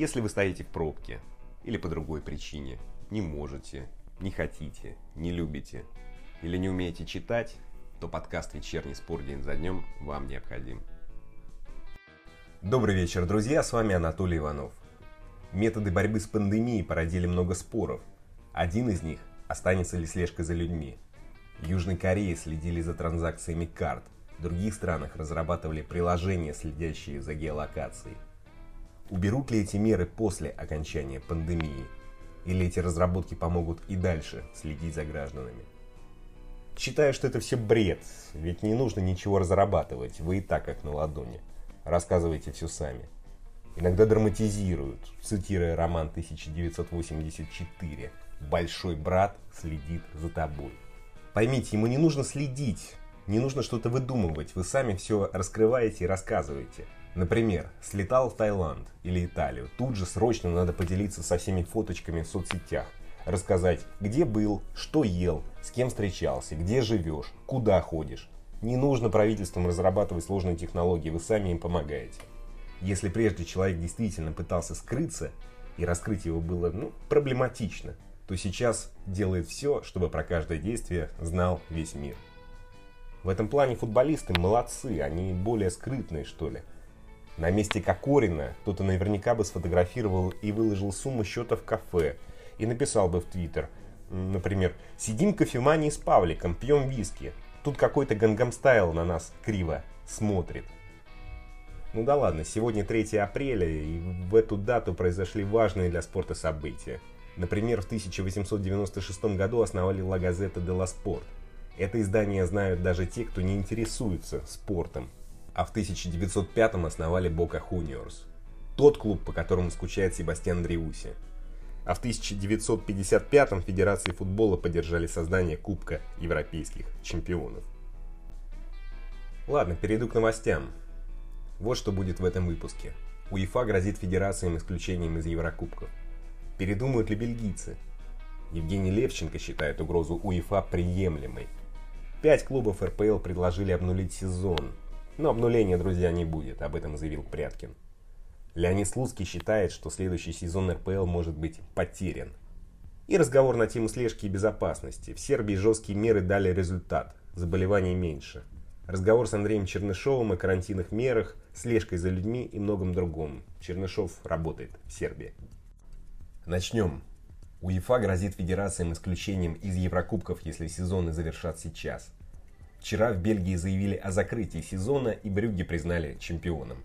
Если вы стоите в пробке или по другой причине, не можете, не хотите, не любите или не умеете читать, то подкаст «Вечерний спор день за днем» вам необходим. Добрый вечер, друзья, с вами Анатолий Иванов. Методы борьбы с пандемией породили много споров. Один из них – останется ли слежка за людьми. В Южной Корее следили за транзакциями карт, в других странах разрабатывали приложения, следящие за геолокацией – Уберут ли эти меры после окончания пандемии? Или эти разработки помогут и дальше следить за гражданами? Считаю, что это все бред, ведь не нужно ничего разрабатывать, вы и так как на ладони. Рассказывайте все сами. Иногда драматизируют, цитируя роман 1984 «Большой брат следит за тобой». Поймите, ему не нужно следить, не нужно что-то выдумывать, вы сами все раскрываете и рассказываете – Например, слетал в Таиланд или Италию, тут же срочно надо поделиться со всеми фоточками в соцсетях, рассказать, где был, что ел, с кем встречался, где живешь, куда ходишь. Не нужно правительствам разрабатывать сложные технологии, вы сами им помогаете. Если прежде человек действительно пытался скрыться, и раскрыть его было ну, проблематично, то сейчас делает все, чтобы про каждое действие знал весь мир. В этом плане футболисты молодцы, они более скрытные, что ли. На месте Кокорина кто-то наверняка бы сфотографировал и выложил сумму счета в кафе и написал бы в Твиттер, например, «Сидим в Кофемании с Павликом, пьем виски. Тут какой-то Gangnam Style на нас криво смотрит». Ну да ладно, сегодня 3 апреля, и в эту дату произошли важные для спорта события. Например, в 1896 году основали La Gazzetta dello Sport. Это издание знают даже те, кто не интересуется спортом а в 1905-м основали Бока Хуниорс. Тот клуб, по которому скучает Себастьян Дриуси. А в 1955-м Федерации футбола поддержали создание Кубка Европейских чемпионов. Ладно, перейду к новостям. Вот что будет в этом выпуске. УЕФА грозит федерациям исключением из Еврокубков. Передумают ли бельгийцы? Евгений Левченко считает угрозу УЕФА приемлемой. Пять клубов РПЛ предложили обнулить сезон, но обнуления, друзья, не будет, об этом заявил Пряткин. Леонид Слуцкий считает, что следующий сезон РПЛ может быть потерян. И разговор на тему слежки и безопасности. В Сербии жесткие меры дали результат. Заболеваний меньше. Разговор с Андреем Чернышовым о карантинных мерах, слежкой за людьми и многом другом. Чернышов работает в Сербии. Начнем. УЕФА грозит федерациям исключением из Еврокубков, если сезоны завершат сейчас. Вчера в Бельгии заявили о закрытии сезона и Брюгге признали чемпионом.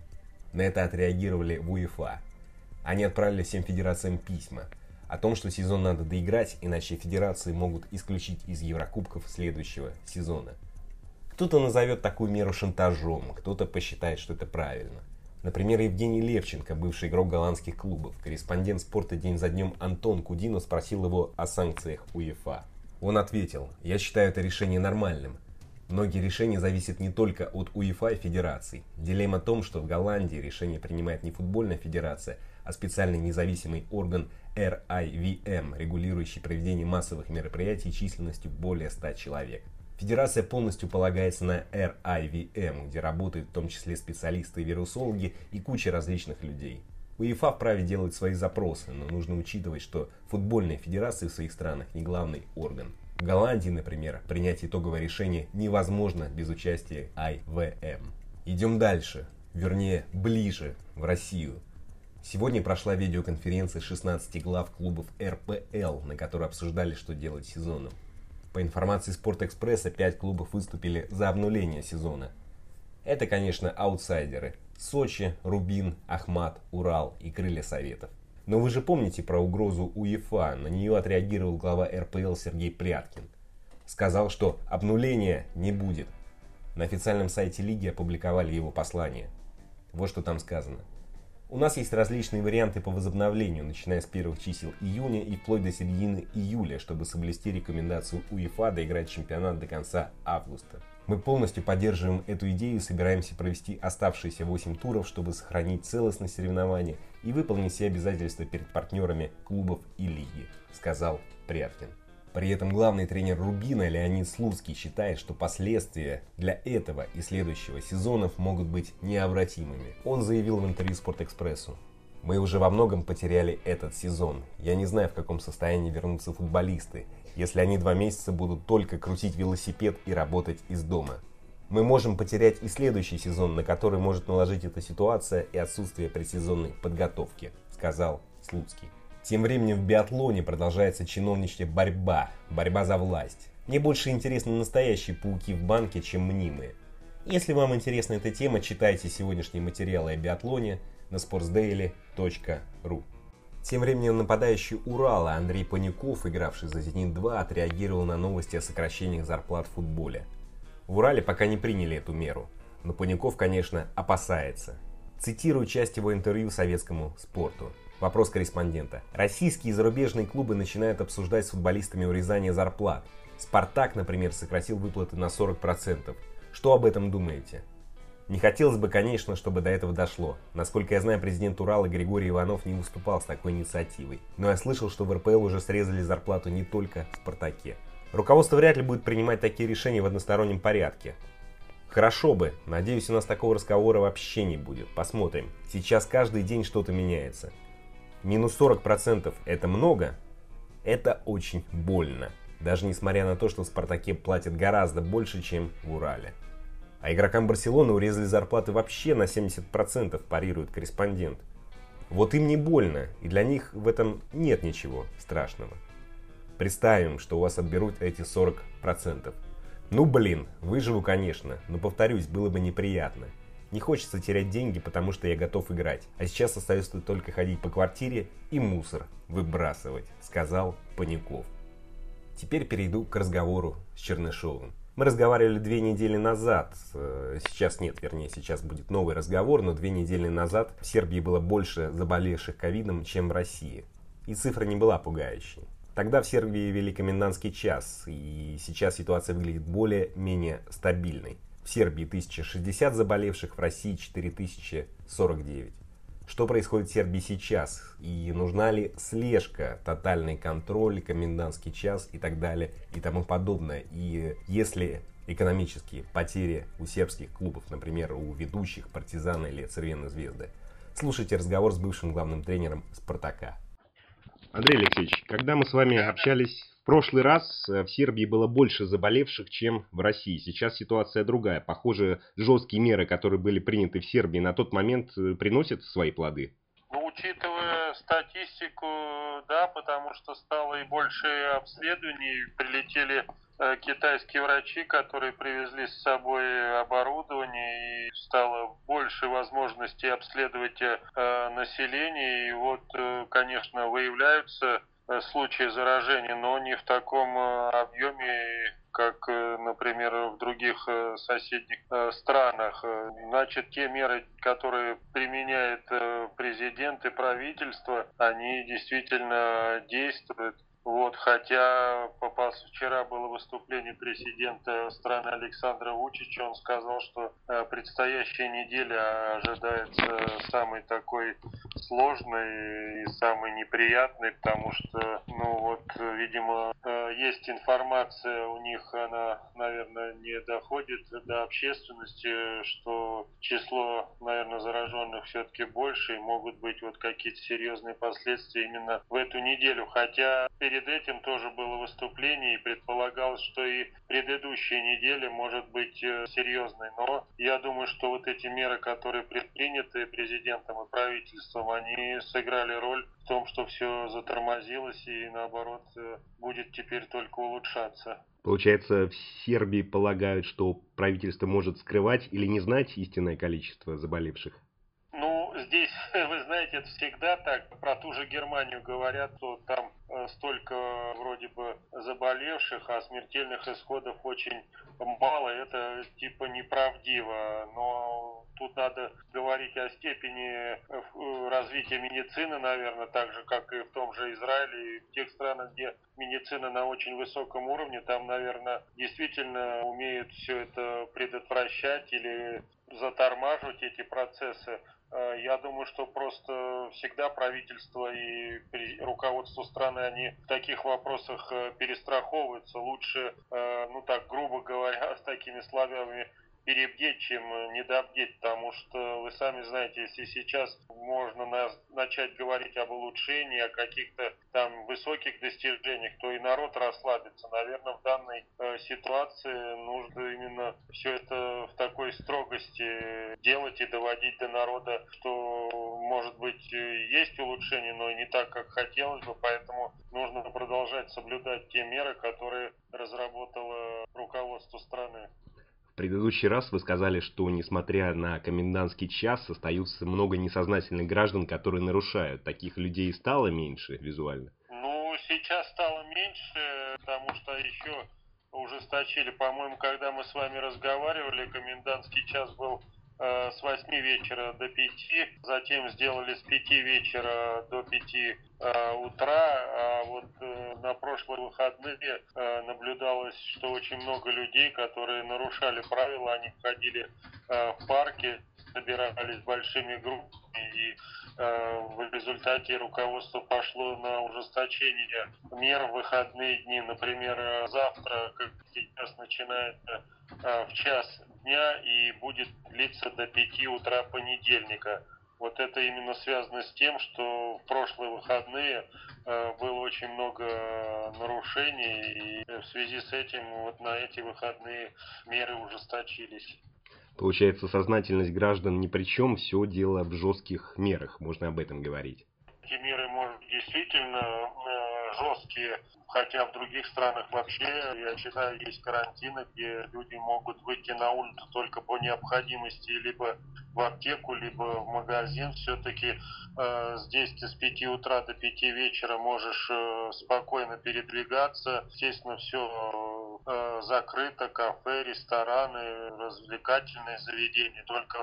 На это отреагировали в УЕФА. Они отправили всем федерациям письма о том, что сезон надо доиграть, иначе федерации могут исключить из Еврокубков следующего сезона. Кто-то назовет такую меру шантажом, кто-то посчитает, что это правильно. Например, Евгений Левченко, бывший игрок голландских клубов, корреспондент спорта день за днем Антон Кудинов спросил его о санкциях УЕФА. Он ответил, я считаю это решение нормальным. Многие решения зависят не только от УЕФА и федераций. Дилемма в том, что в Голландии решение принимает не футбольная федерация, а специальный независимый орган RIVM, регулирующий проведение массовых мероприятий численностью более 100 человек. Федерация полностью полагается на RIVM, где работают в том числе специалисты и вирусологи и куча различных людей. УЕФА вправе делать свои запросы, но нужно учитывать, что футбольные федерации в своих странах не главный орган. Голландии, например, принять итоговое решение невозможно без участия IVM. Идем дальше, вернее ближе, в Россию. Сегодня прошла видеоконференция 16 глав клубов РПЛ, на которой обсуждали, что делать сезоном. По информации Спортэкспресса, 5 клубов выступили за обнуление сезона. Это, конечно, аутсайдеры. Сочи, Рубин, Ахмат, Урал и Крылья Советов. Но вы же помните про угрозу УЕФА, на нее отреагировал глава РПЛ Сергей Пряткин. Сказал, что обнуления не будет. На официальном сайте лиги опубликовали его послание. Вот что там сказано. У нас есть различные варианты по возобновлению, начиная с первых чисел июня и вплоть до середины июля, чтобы соблюсти рекомендацию УЕФА доиграть чемпионат до конца августа. Мы полностью поддерживаем эту идею и собираемся провести оставшиеся 8 туров, чтобы сохранить целостность соревнования и выполнить все обязательства перед партнерами клубов и лиги, сказал Пряткин. При этом главный тренер Рубина Леонид Слуцкий считает, что последствия для этого и следующего сезонов могут быть необратимыми. Он заявил в интервью Спортэкспрессу. Мы уже во многом потеряли этот сезон. Я не знаю, в каком состоянии вернутся футболисты, если они два месяца будут только крутить велосипед и работать из дома. Мы можем потерять и следующий сезон, на который может наложить эта ситуация и отсутствие предсезонной подготовки, сказал Слуцкий. Тем временем в биатлоне продолжается чиновничья борьба, борьба за власть. Мне больше интересны настоящие пауки в банке, чем мнимые. Если вам интересна эта тема, читайте сегодняшние материалы о биатлоне – на sportsdaily.ru. Тем временем нападающий Урала Андрей Панюков, игравший за «Зенит-2», отреагировал на новости о сокращениях зарплат в футболе. В Урале пока не приняли эту меру, но Панюков, конечно, опасается. Цитирую часть его интервью советскому спорту. Вопрос корреспондента. Российские и зарубежные клубы начинают обсуждать с футболистами урезание зарплат. «Спартак», например, сократил выплаты на 40%. Что об этом думаете? Не хотелось бы, конечно, чтобы до этого дошло. Насколько я знаю, президент Урала Григорий Иванов не выступал с такой инициативой. Но я слышал, что в РПЛ уже срезали зарплату не только в «Спартаке». Руководство вряд ли будет принимать такие решения в одностороннем порядке. Хорошо бы. Надеюсь, у нас такого разговора вообще не будет. Посмотрим. Сейчас каждый день что-то меняется. Минус 40% это много? Это очень больно. Даже несмотря на то, что в «Спартаке» платят гораздо больше, чем в Урале. А игрокам Барселоны урезали зарплаты вообще на 70%, парирует корреспондент. Вот им не больно, и для них в этом нет ничего страшного. Представим, что у вас отберут эти 40%. Ну блин, выживу, конечно, но повторюсь, было бы неприятно. Не хочется терять деньги, потому что я готов играть. А сейчас остается только ходить по квартире и мусор выбрасывать, сказал Паников. Теперь перейду к разговору с Чернышовым. Мы разговаривали две недели назад, э, сейчас нет, вернее, сейчас будет новый разговор, но две недели назад в Сербии было больше заболевших ковидом, чем в России. И цифра не была пугающей. Тогда в Сербии вели комендантский час, и сейчас ситуация выглядит более-менее стабильной. В Сербии 1060 заболевших, в России 4049. Что происходит в Сербии сейчас? И нужна ли слежка, тотальный контроль, комендантский час и так далее и тому подобное? И если экономические потери у сербских клубов, например, у ведущих партизана или Цервены Звезды. Слушайте разговор с бывшим главным тренером Спартака. Андрей Алексеевич, когда мы с вами общались прошлый раз, э, в Сербии было больше заболевших, чем в России. Сейчас ситуация другая. Похоже, жесткие меры, которые были приняты в Сербии на тот момент, э, приносят свои плоды. Ну, учитывая статистику, да, потому что стало и больше обследований, прилетели э, китайские врачи, которые привезли с собой оборудование, и стало больше возможностей обследовать э, население. И вот, э, конечно, выявляются э, случаи заражения, но не в таком э, объеме, как, э, например, в других соседних странах. Значит, те меры, которые применяет президент и правительство, они действительно действуют. Вот, хотя попался вчера было выступление президента страны Александра Вучича, он сказал, что э, предстоящая неделя ожидается самой такой сложной и самой неприятной, потому что, ну вот, видимо, э, есть информация у них, она, наверное, не доходит до общественности, что число, наверное, зараженных все-таки больше и могут быть вот какие-то серьезные последствия именно в эту неделю. Хотя перед этим тоже было выступление и предполагалось, что и предыдущая неделя может быть э, серьезной. Но я думаю, что вот эти меры, которые предприняты президентом и правительством, они сыграли роль в том, что все затормозилось и наоборот э, будет теперь только улучшаться. Получается, в Сербии полагают, что правительство может скрывать или не знать истинное количество заболевших? здесь, вы знаете, это всегда так. Про ту же Германию говорят, что там э, столько вроде бы заболевших, а смертельных исходов очень мало. Это типа неправдиво. Но тут надо говорить о степени э, э, развития медицины, наверное, так же, как и в том же Израиле, и в тех странах, где медицина на очень высоком уровне, там, наверное, действительно умеют все это предотвращать или затормаживать эти процессы. Э, я думаю, что просто всегда правительство и руководство страны, они в таких вопросах перестраховываются. Лучше, ну так грубо говоря, с такими словами перебдеть, чем недобдеть, потому что вы сами знаете, если сейчас можно на, начать говорить об улучшении, о каких-то там высоких достижениях, то и народ расслабится. Наверное, в данной э, ситуации нужно именно все это в такой строгости делать и доводить до народа, что, может быть, есть улучшение, но не так, как хотелось бы, поэтому нужно продолжать соблюдать те меры, которые разработало руководство страны. Предыдущий раз вы сказали, что несмотря на комендантский час, остаются много несознательных граждан, которые нарушают. Таких людей стало меньше визуально? Ну, сейчас стало меньше, потому что еще ужесточили. По-моему, когда мы с вами разговаривали, комендантский час был с 8 вечера до 5, затем сделали с 5 вечера до 5 э, утра, а вот э, на прошлые выходные наблюдалось, что очень много людей, которые нарушали правила, они входили в парки, собирались большими группами и в результате руководство пошло на ужесточение мер в выходные дни. Например, завтра, как сейчас начинается в час дня и будет длиться до 5 утра понедельника. Вот это именно связано с тем, что в прошлые выходные э, было очень много нарушений, и в связи с этим вот на эти выходные меры ужесточились. Получается, сознательность граждан ни при чем, все дело в жестких мерах, можно об этом говорить. Эти меры, может, действительно э, жесткие, хотя в других странах вообще, я считаю, есть карантины, где люди могут выйти на улицу только по необходимости, либо в аптеку, либо в магазин. Все-таки э, здесь ты с 5 утра до 5 вечера можешь э, спокойно передвигаться. Естественно, все э, закрыто, кафе, рестораны, развлекательные заведения, только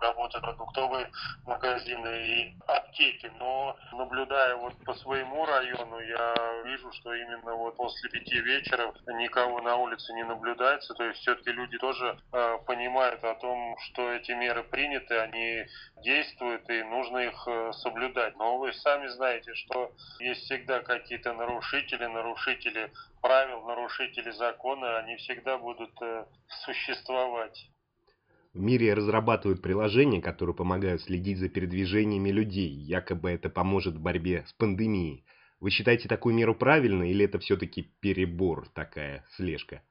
работают продуктовые магазины и аптеки. Но наблюдая вот по своему району, я вижу, что именно вот после пяти вечера никого на улице не наблюдается. То есть все-таки люди тоже э, понимают о том, что эти меры приняты, они действуют и нужно их э, соблюдать. Но вы сами знаете, что есть всегда какие-то нарушители, нарушители правил, нарушители закона, они всегда будут э, существовать. В мире разрабатывают приложения, которые помогают следить за передвижениями людей. Якобы это поможет в борьбе с пандемией. Вы считаете такую меру правильной или это все-таки перебор, такая слежка?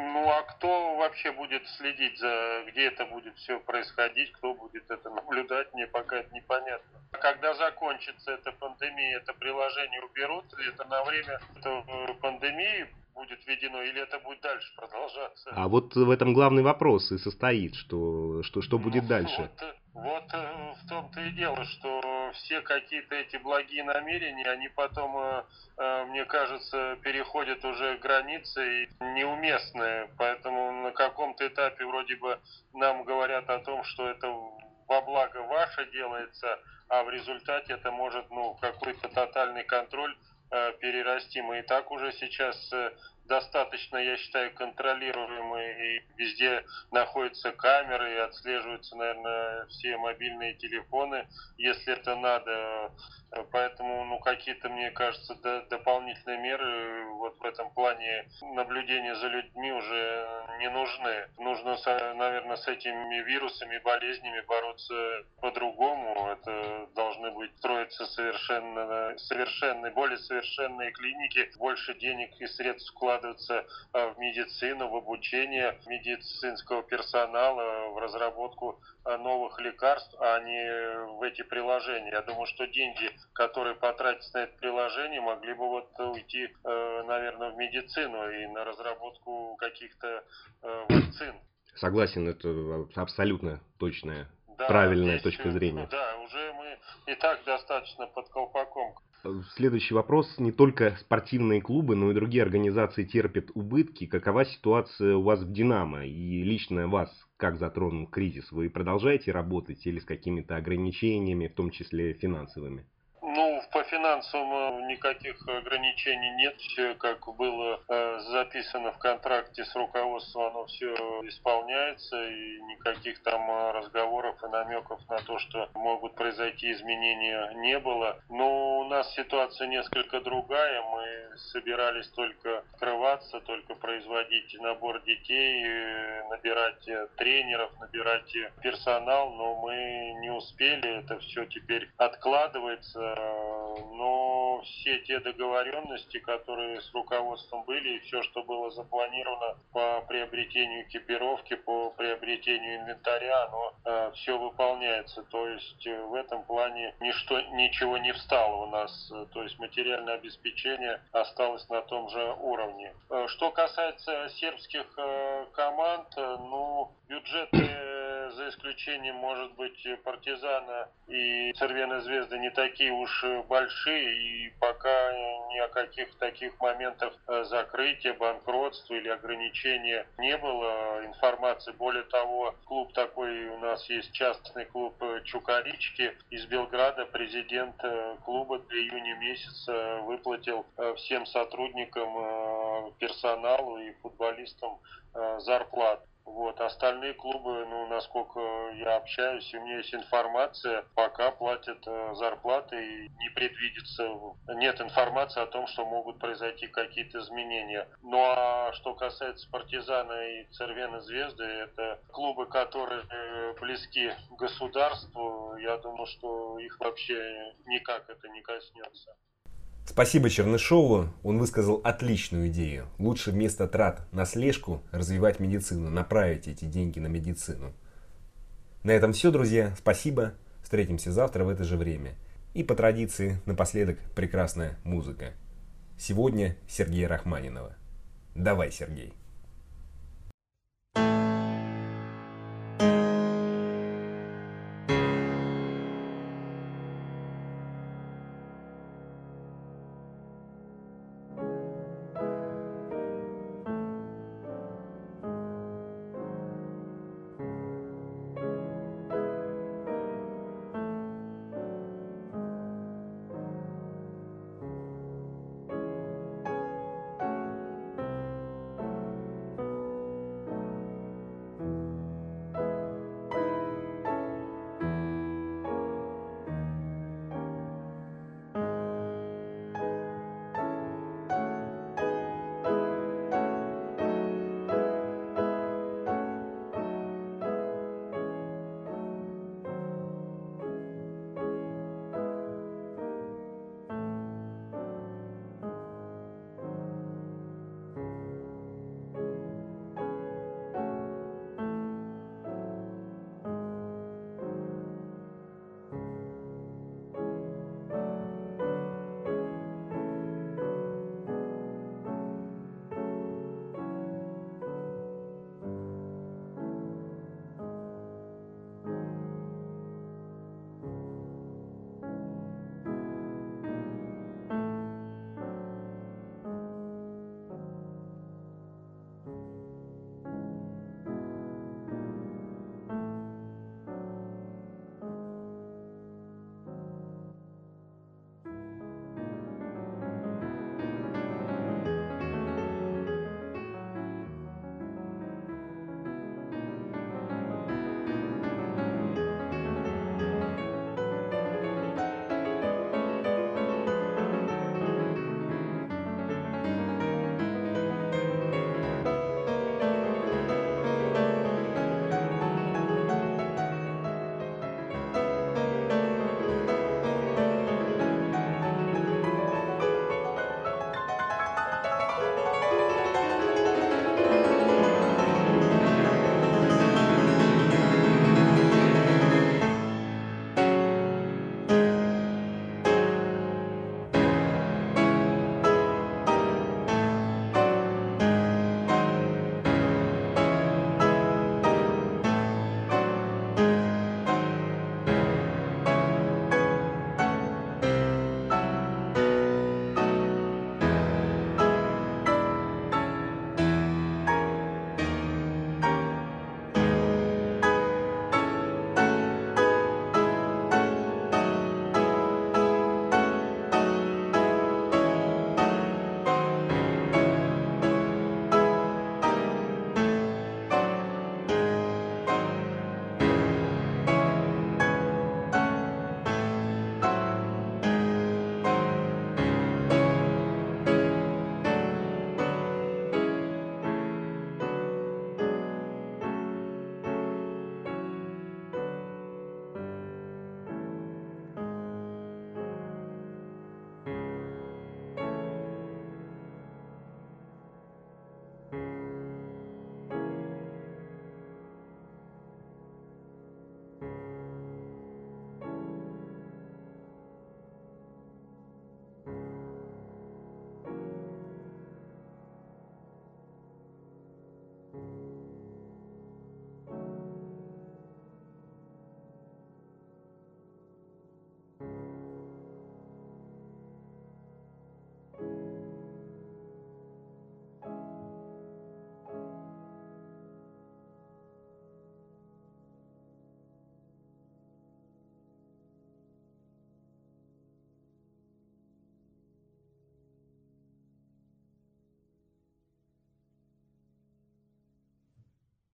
Ну а кто вообще будет следить за, где это будет все происходить, кто будет это наблюдать, мне пока это непонятно. Когда закончится эта пандемия, это приложение уберут, это на время этой пандемии будет введено, или это будет дальше продолжаться? А вот в этом главный вопрос и состоит, что, что, что будет ну, дальше. Вот, вот э, в том-то и дело, что все какие-то эти благие намерения, они потом, э, э, мне кажется, переходят уже границы и неуместные. Поэтому на каком-то этапе вроде бы нам говорят о том, что это во благо ваше делается, а в результате это может, ну, какой-то тотальный контроль перерасти. Мы и так уже сейчас достаточно, я считаю, контролируемый, и везде находятся камеры, и отслеживаются, наверное, все мобильные телефоны, если это надо. Поэтому, ну, какие-то, мне кажется, до, дополнительные меры вот в этом плане наблюдения за людьми уже не нужны. Нужно, наверное, с этими вирусами, болезнями бороться по-другому. Это должны быть строиться совершенно, совершенные, более совершенные клиники, больше денег и средств вкладываться в медицину, в обучение медицинского персонала, в разработку новых лекарств, а не в эти приложения. Я думаю, что деньги, которые потратятся на это приложение, могли бы вот уйти, э, наверное, в медицину и на разработку каких-то э, вакцин. Согласен, это абсолютно точная, да, правильная здесь, точка зрения. Да, уже мы и так достаточно под колпаком. Следующий вопрос. Не только спортивные клубы, но и другие организации терпят убытки. Какова ситуация у вас в «Динамо» и лично вас как затронул кризис? Вы продолжаете работать или с какими-то ограничениями, в том числе финансовыми? Ну, по финансовым никаких ограничений нет. Все, как было э, записано в контракте с руководством, оно все исполняется. И никаких там э, разговоров и намеков на то, что могут произойти изменения, не было. Но у нас ситуация несколько другая. Мы собирались только открываться, только производить набор детей, э, набирать тренеров, набирать персонал, но мы не успели. Это все теперь откладывается но все те договоренности, которые с руководством были, и все, что было запланировано по приобретению экипировки, по приобретению инвентаря, оно э, все выполняется. То есть э, в этом плане ничто, ничего не встало у нас. То есть материальное обеспечение осталось на том же уровне. Э, что касается сербских команд, ну, бюджеты за исключением, может быть, партизана и Цервена Звезды не такие уж большие, и пока ни о каких таких моментах э, закрытия, банкротства или ограничения не было информации. Более того, клуб такой у нас есть частный клуб э, Чукарички из Белграда. Президент э, клуба до июня месяца выплатил всем сотрудникам, персоналу и футболистам зарплат. Вот. Остальные клубы, ну, насколько я общаюсь, у меня есть информация, пока платят э, зарплаты и не предвидится, нет информации о том, что могут произойти какие-то изменения. Ну а что касается Партизана и Цервена Звезды, это клубы, которые э, близки государству, я думаю, что их вообще никак это не коснется. Спасибо Чернышову, он высказал отличную идею. Лучше вместо трат на слежку развивать медицину, направить эти деньги на медицину. На этом все, друзья. Спасибо. Встретимся завтра в это же время. И по традиции, напоследок, прекрасная музыка. Сегодня Сергея Рахманинова. Давай, Сергей.